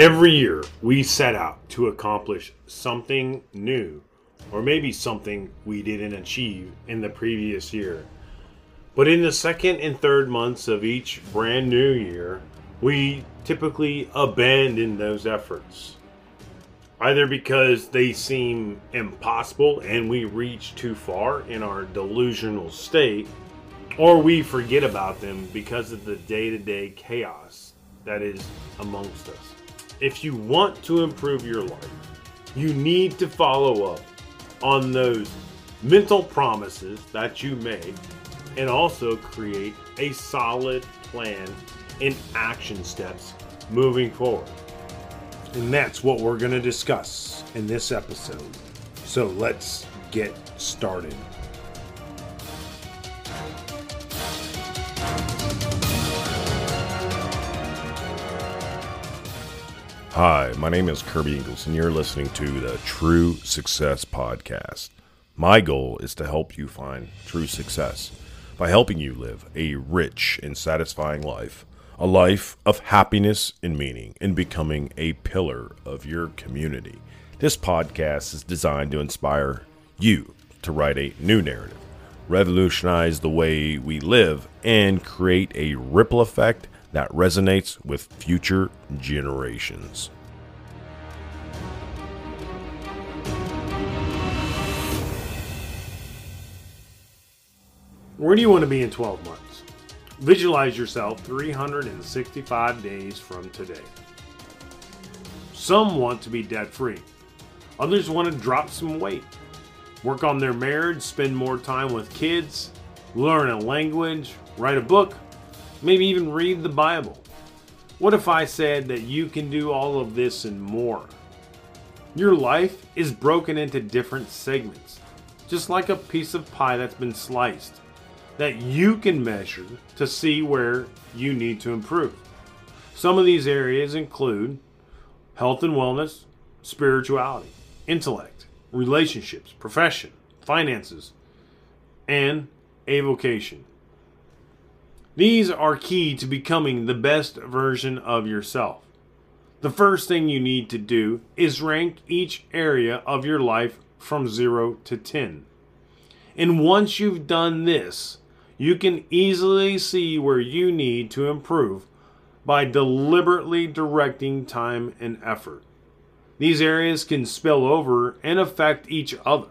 Every year, we set out to accomplish something new, or maybe something we didn't achieve in the previous year. But in the second and third months of each brand new year, we typically abandon those efforts. Either because they seem impossible and we reach too far in our delusional state, or we forget about them because of the day to day chaos that is amongst us. If you want to improve your life, you need to follow up on those mental promises that you made and also create a solid plan and action steps moving forward. And that's what we're going to discuss in this episode. So let's get started. Hi, my name is Kirby Ingles, and you're listening to the True Success Podcast. My goal is to help you find true success by helping you live a rich and satisfying life, a life of happiness and meaning, and becoming a pillar of your community. This podcast is designed to inspire you to write a new narrative, revolutionize the way we live, and create a ripple effect that resonates with future generations. Where do you want to be in 12 months? Visualize yourself 365 days from today. Some want to be debt free, others want to drop some weight, work on their marriage, spend more time with kids, learn a language, write a book, maybe even read the Bible. What if I said that you can do all of this and more? Your life is broken into different segments, just like a piece of pie that's been sliced, that you can measure to see where you need to improve. Some of these areas include health and wellness, spirituality, intellect, relationships, profession, finances, and a vocation. These are key to becoming the best version of yourself. The first thing you need to do is rank each area of your life from 0 to 10. And once you've done this, you can easily see where you need to improve by deliberately directing time and effort. These areas can spill over and affect each other.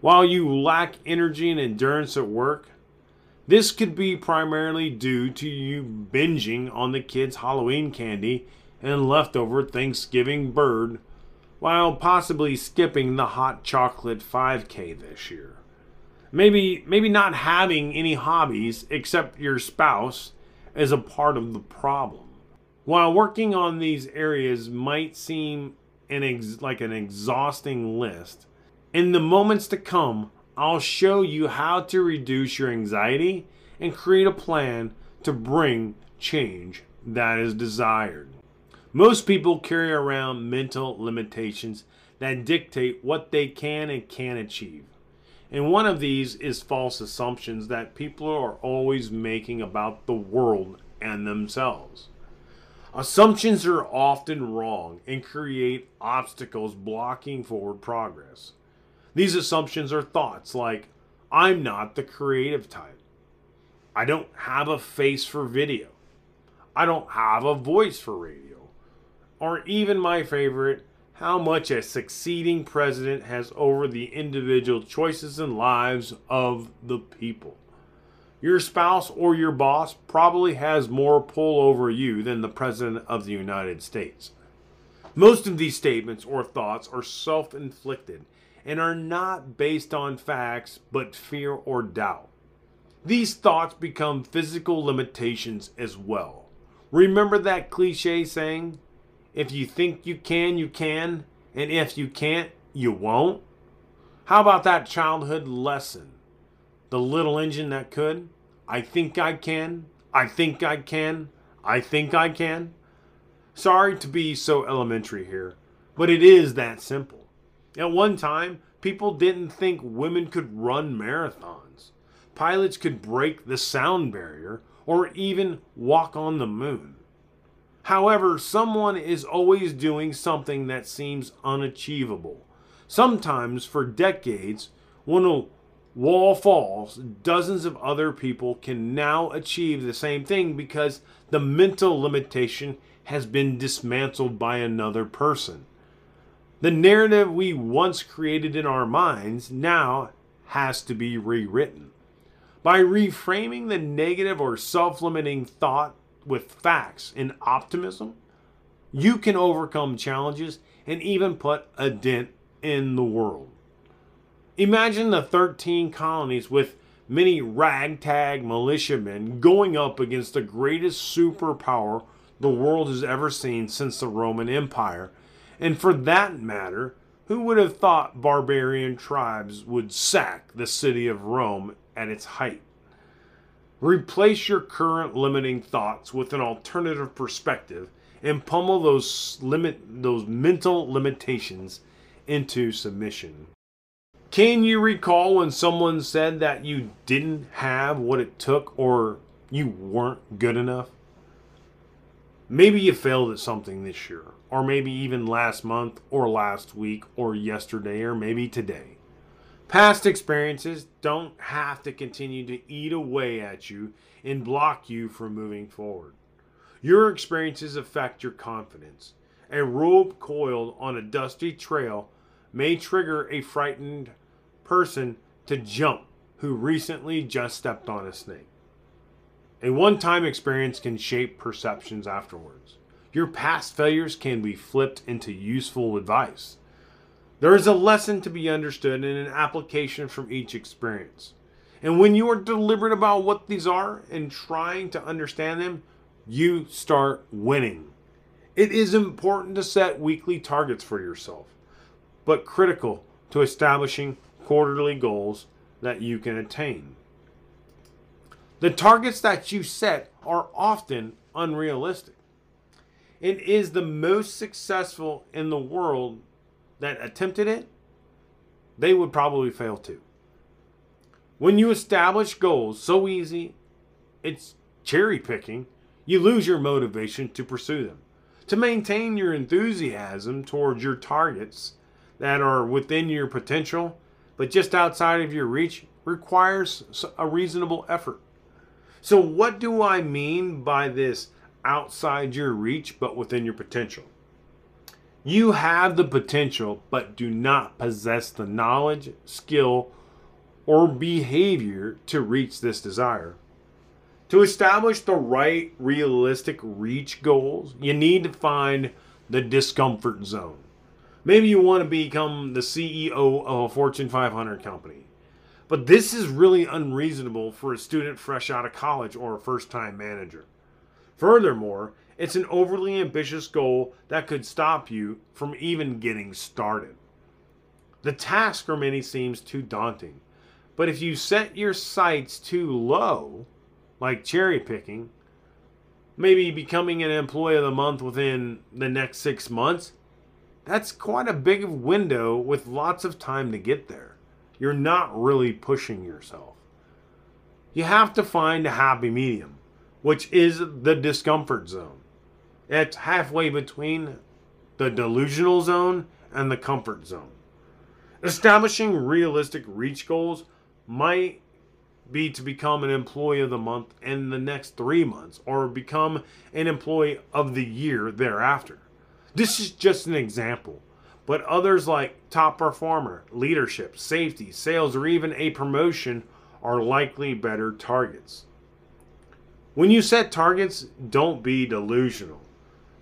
While you lack energy and endurance at work, this could be primarily due to you binging on the kids' Halloween candy and leftover Thanksgiving bird while possibly skipping the hot chocolate 5k this year. Maybe maybe not having any hobbies except your spouse is a part of the problem. While working on these areas might seem an ex- like an exhausting list, in the moments to come, I'll show you how to reduce your anxiety and create a plan to bring change that is desired. Most people carry around mental limitations that dictate what they can and can't achieve. And one of these is false assumptions that people are always making about the world and themselves. Assumptions are often wrong and create obstacles blocking forward progress. These assumptions are thoughts like, I'm not the creative type. I don't have a face for video. I don't have a voice for radio. Or even my favorite, how much a succeeding president has over the individual choices and lives of the people. Your spouse or your boss probably has more pull over you than the President of the United States. Most of these statements or thoughts are self inflicted and are not based on facts but fear or doubt. These thoughts become physical limitations as well. Remember that cliche saying, if you think you can, you can, and if you can't, you won't? How about that childhood lesson? The little engine that could? I think I can. I think I can. I think I can. Sorry to be so elementary here, but it is that simple. At one time, people didn't think women could run marathons. Pilots could break the sound barrier or even walk on the moon. However, someone is always doing something that seems unachievable. Sometimes, for decades, when a wall falls, dozens of other people can now achieve the same thing because the mental limitation has been dismantled by another person. The narrative we once created in our minds now has to be rewritten. By reframing the negative or self limiting thought with facts and optimism, you can overcome challenges and even put a dent in the world. Imagine the 13 colonies with many ragtag militiamen going up against the greatest superpower the world has ever seen since the Roman Empire. And for that matter, who would have thought barbarian tribes would sack the city of Rome at its height? Replace your current limiting thoughts with an alternative perspective and pummel those limit those mental limitations into submission. Can you recall when someone said that you didn't have what it took or you weren't good enough? Maybe you failed at something this year, or maybe even last month, or last week, or yesterday, or maybe today. Past experiences don't have to continue to eat away at you and block you from moving forward. Your experiences affect your confidence. A rope coiled on a dusty trail may trigger a frightened person to jump who recently just stepped on a snake. A one time experience can shape perceptions afterwards. Your past failures can be flipped into useful advice. There is a lesson to be understood and an application from each experience. And when you are deliberate about what these are and trying to understand them, you start winning. It is important to set weekly targets for yourself, but critical to establishing quarterly goals that you can attain. The targets that you set are often unrealistic. It is the most successful in the world that attempted it, they would probably fail too. When you establish goals so easy, it's cherry picking, you lose your motivation to pursue them. To maintain your enthusiasm towards your targets that are within your potential, but just outside of your reach, requires a reasonable effort. So, what do I mean by this outside your reach but within your potential? You have the potential but do not possess the knowledge, skill, or behavior to reach this desire. To establish the right realistic reach goals, you need to find the discomfort zone. Maybe you want to become the CEO of a Fortune 500 company. But this is really unreasonable for a student fresh out of college or a first time manager. Furthermore, it's an overly ambitious goal that could stop you from even getting started. The task for many seems too daunting, but if you set your sights too low, like cherry picking, maybe becoming an employee of the month within the next six months, that's quite a big window with lots of time to get there you're not really pushing yourself. You have to find a happy medium, which is the discomfort zone. It's halfway between the delusional zone and the comfort zone. Establishing realistic reach goals might be to become an employee of the month in the next three months or become an employee of the year thereafter. This is just an example. But others like top performer, leadership, safety, sales, or even a promotion are likely better targets. When you set targets, don't be delusional.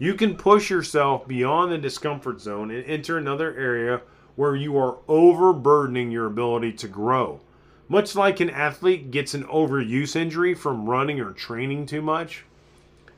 You can push yourself beyond the discomfort zone and enter another area where you are overburdening your ability to grow. Much like an athlete gets an overuse injury from running or training too much,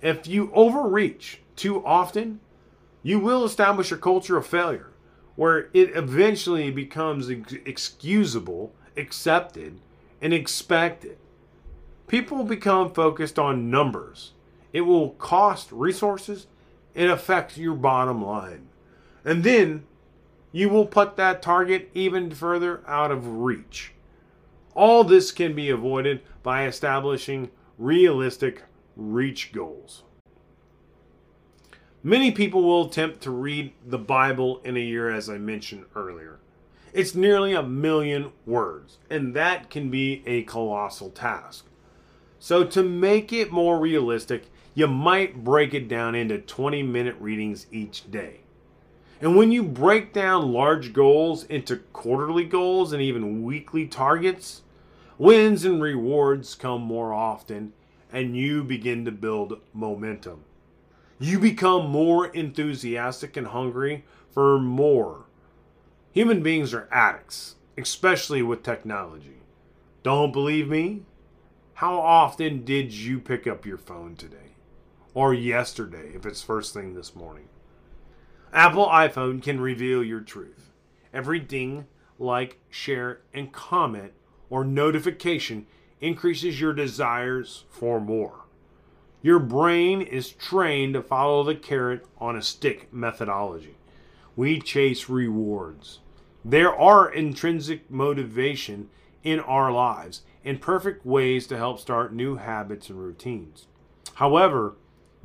if you overreach too often, you will establish a culture of failure where it eventually becomes excusable, accepted, and expected. People become focused on numbers. It will cost resources, it affects your bottom line. And then you will put that target even further out of reach. All this can be avoided by establishing realistic reach goals. Many people will attempt to read the Bible in a year, as I mentioned earlier. It's nearly a million words, and that can be a colossal task. So, to make it more realistic, you might break it down into 20 minute readings each day. And when you break down large goals into quarterly goals and even weekly targets, wins and rewards come more often, and you begin to build momentum you become more enthusiastic and hungry for more. Human beings are addicts, especially with technology. Don't believe me? How often did you pick up your phone today? Or yesterday, if it's first thing this morning? Apple iPhone can reveal your truth. Every ding, like, share, and comment or notification increases your desires for more. Your brain is trained to follow the carrot on a stick methodology. We chase rewards. There are intrinsic motivation in our lives and perfect ways to help start new habits and routines. However,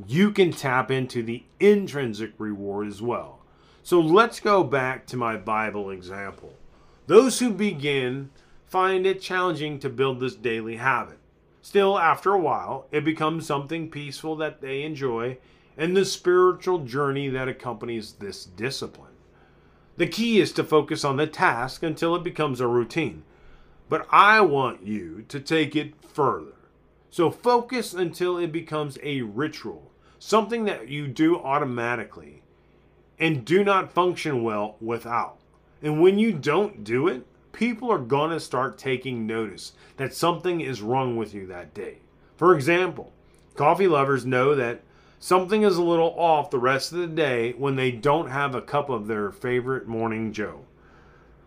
you can tap into the intrinsic reward as well. So let's go back to my Bible example. Those who begin find it challenging to build this daily habit. Still, after a while, it becomes something peaceful that they enjoy and the spiritual journey that accompanies this discipline. The key is to focus on the task until it becomes a routine. But I want you to take it further. So focus until it becomes a ritual, something that you do automatically and do not function well without. And when you don't do it, people are going to start taking notice that something is wrong with you that day. For example, coffee lovers know that something is a little off the rest of the day when they don't have a cup of their favorite morning joe.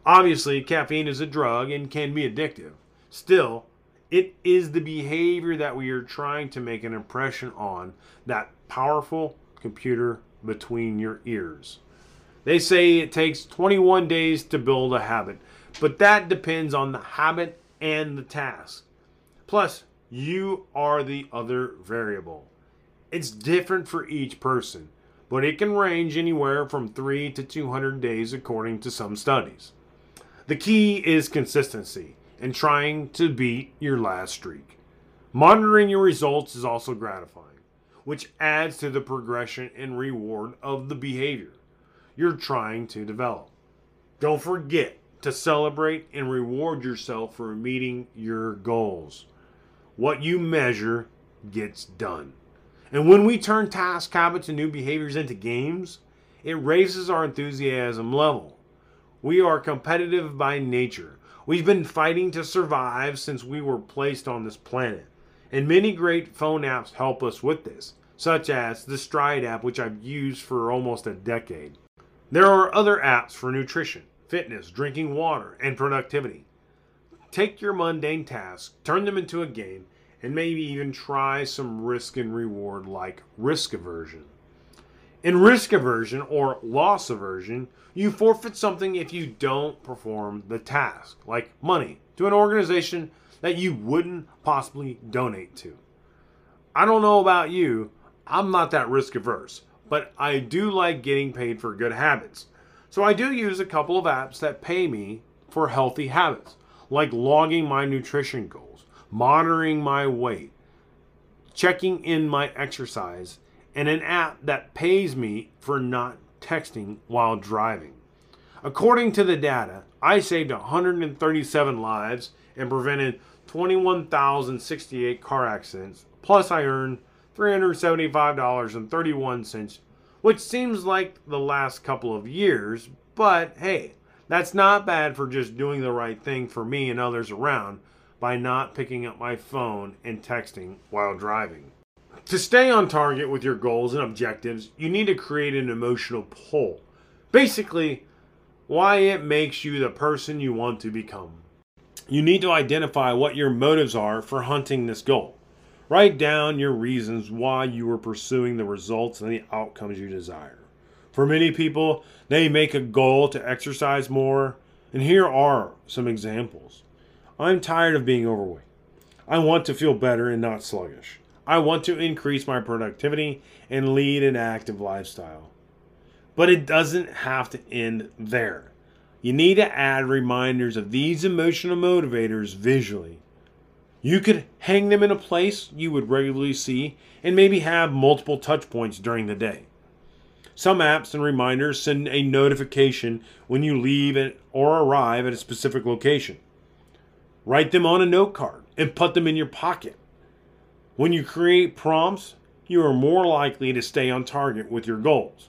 Obviously, caffeine is a drug and can be addictive. Still, it is the behavior that we are trying to make an impression on that powerful computer between your ears. They say it takes 21 days to build a habit, but that depends on the habit and the task. Plus, you are the other variable. It's different for each person, but it can range anywhere from 3 to 200 days according to some studies. The key is consistency and trying to beat your last streak. Monitoring your results is also gratifying, which adds to the progression and reward of the behavior you're trying to develop. Don't forget to celebrate and reward yourself for meeting your goals. What you measure gets done. And when we turn task habits and new behaviors into games, it raises our enthusiasm level. We are competitive by nature. We've been fighting to survive since we were placed on this planet. And many great phone apps help us with this, such as the Stride app, which I've used for almost a decade. There are other apps for nutrition fitness, drinking water, and productivity. Take your mundane tasks, turn them into a game, and maybe even try some risk and reward like risk aversion. In risk aversion or loss aversion, you forfeit something if you don't perform the task, like money, to an organization that you wouldn't possibly donate to. I don't know about you, I'm not that risk averse, but I do like getting paid for good habits. So I do use a couple of apps that pay me for healthy habits, like logging my nutrition goals, monitoring my weight, checking in my exercise, and an app that pays me for not texting while driving. According to the data, I saved 137 lives and prevented 21,068 car accidents. Plus, I earned $375.31 which seems like the last couple of years, but hey, that's not bad for just doing the right thing for me and others around by not picking up my phone and texting while driving. To stay on target with your goals and objectives, you need to create an emotional pull. Basically, why it makes you the person you want to become. You need to identify what your motives are for hunting this goal. Write down your reasons why you are pursuing the results and the outcomes you desire. For many people, they make a goal to exercise more, and here are some examples. I'm tired of being overweight. I want to feel better and not sluggish. I want to increase my productivity and lead an active lifestyle. But it doesn't have to end there. You need to add reminders of these emotional motivators visually. You could hang them in a place you would regularly see and maybe have multiple touch points during the day. Some apps and reminders send a notification when you leave or arrive at a specific location. Write them on a note card and put them in your pocket. When you create prompts, you are more likely to stay on target with your goals.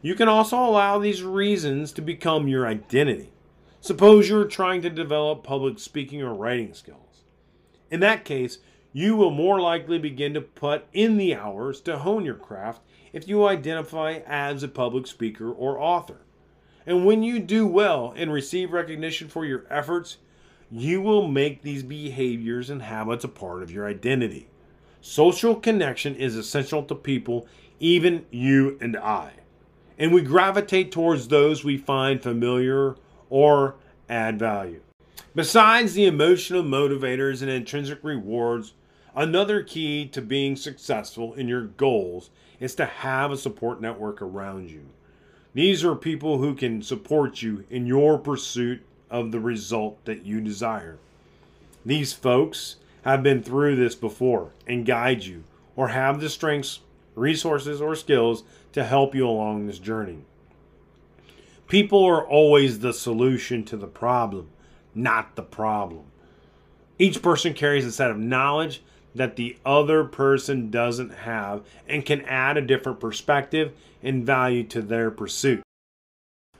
You can also allow these reasons to become your identity. Suppose you're trying to develop public speaking or writing skills. In that case, you will more likely begin to put in the hours to hone your craft if you identify as a public speaker or author. And when you do well and receive recognition for your efforts, you will make these behaviors and habits a part of your identity. Social connection is essential to people, even you and I. And we gravitate towards those we find familiar or add value. Besides the emotional motivators and intrinsic rewards, another key to being successful in your goals is to have a support network around you. These are people who can support you in your pursuit of the result that you desire. These folks have been through this before and guide you, or have the strengths, resources, or skills to help you along this journey. People are always the solution to the problem, not the problem. Each person carries a set of knowledge that the other person doesn't have and can add a different perspective and value to their pursuit.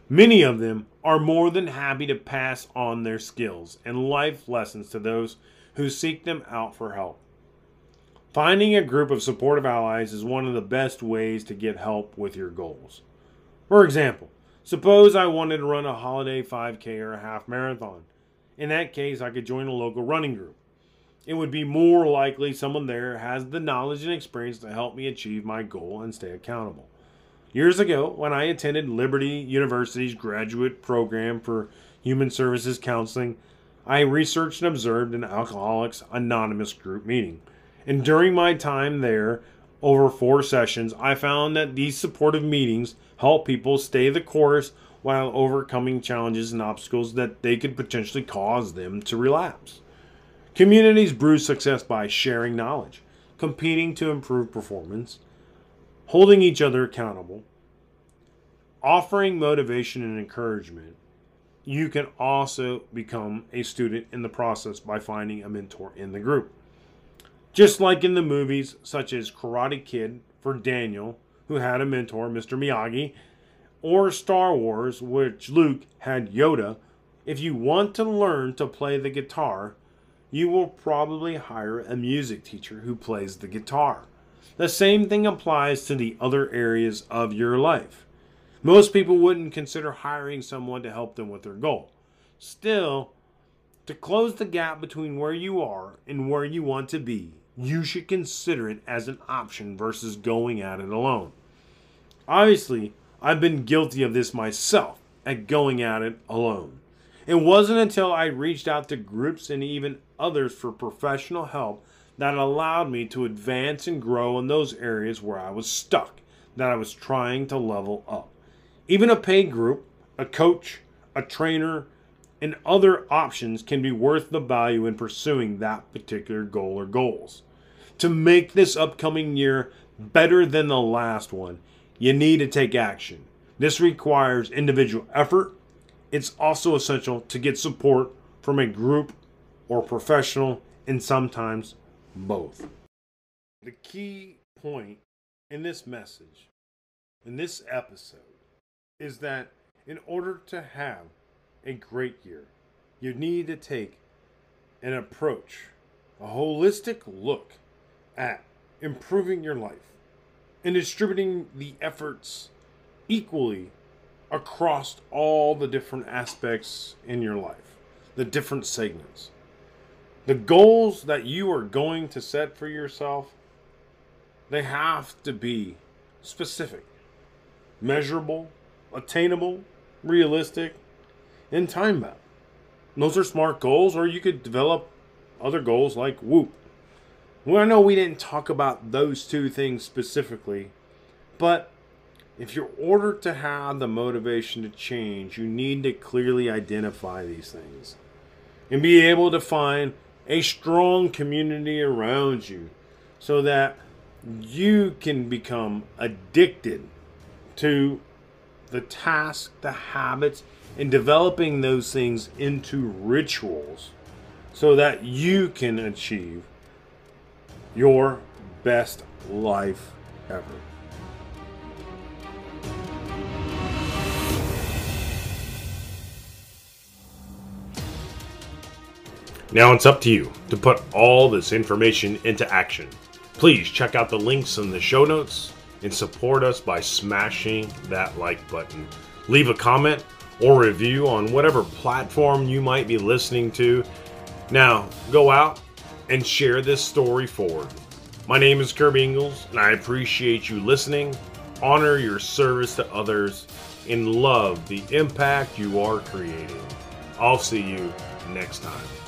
Many of them are more than happy to pass on their skills and life lessons to those who seek them out for help. Finding a group of supportive allies is one of the best ways to get help with your goals. For example, suppose I wanted to run a holiday 5K or a half marathon. In that case, I could join a local running group it would be more likely someone there has the knowledge and experience to help me achieve my goal and stay accountable. Years ago, when I attended Liberty University's graduate program for human services counseling, I researched and observed an Alcoholics Anonymous group meeting. And during my time there, over four sessions, I found that these supportive meetings help people stay the course while overcoming challenges and obstacles that they could potentially cause them to relapse. Communities brew success by sharing knowledge, competing to improve performance, holding each other accountable, offering motivation and encouragement. You can also become a student in the process by finding a mentor in the group. Just like in the movies such as Karate Kid for Daniel, who had a mentor, Mr. Miyagi, or Star Wars, which Luke had Yoda, if you want to learn to play the guitar, you will probably hire a music teacher who plays the guitar. The same thing applies to the other areas of your life. Most people wouldn't consider hiring someone to help them with their goal. Still, to close the gap between where you are and where you want to be, you should consider it as an option versus going at it alone. Obviously, I've been guilty of this myself at going at it alone. It wasn't until I reached out to groups and even others for professional help that allowed me to advance and grow in those areas where I was stuck, that I was trying to level up. Even a paid group, a coach, a trainer, and other options can be worth the value in pursuing that particular goal or goals. To make this upcoming year better than the last one, you need to take action. This requires individual effort, it's also essential to get support from a group or professional, and sometimes both. The key point in this message, in this episode, is that in order to have a great year, you need to take an approach, a holistic look at improving your life and distributing the efforts equally across all the different aspects in your life, the different segments. The goals that you are going to set for yourself, they have to be specific, measurable, attainable, realistic, and time bound. Those are smart goals, or you could develop other goals like Whoop. Well, I know we didn't talk about those two things specifically, but if you're ordered to have the motivation to change, you need to clearly identify these things and be able to find a strong community around you so that you can become addicted to the task, the habits, and developing those things into rituals so that you can achieve your best life ever. Now it's up to you to put all this information into action. Please check out the links in the show notes and support us by smashing that like button. Leave a comment or review on whatever platform you might be listening to. Now, go out and share this story forward. My name is Kirby Ingles, and I appreciate you listening, honor your service to others, and love the impact you are creating. I'll see you next time.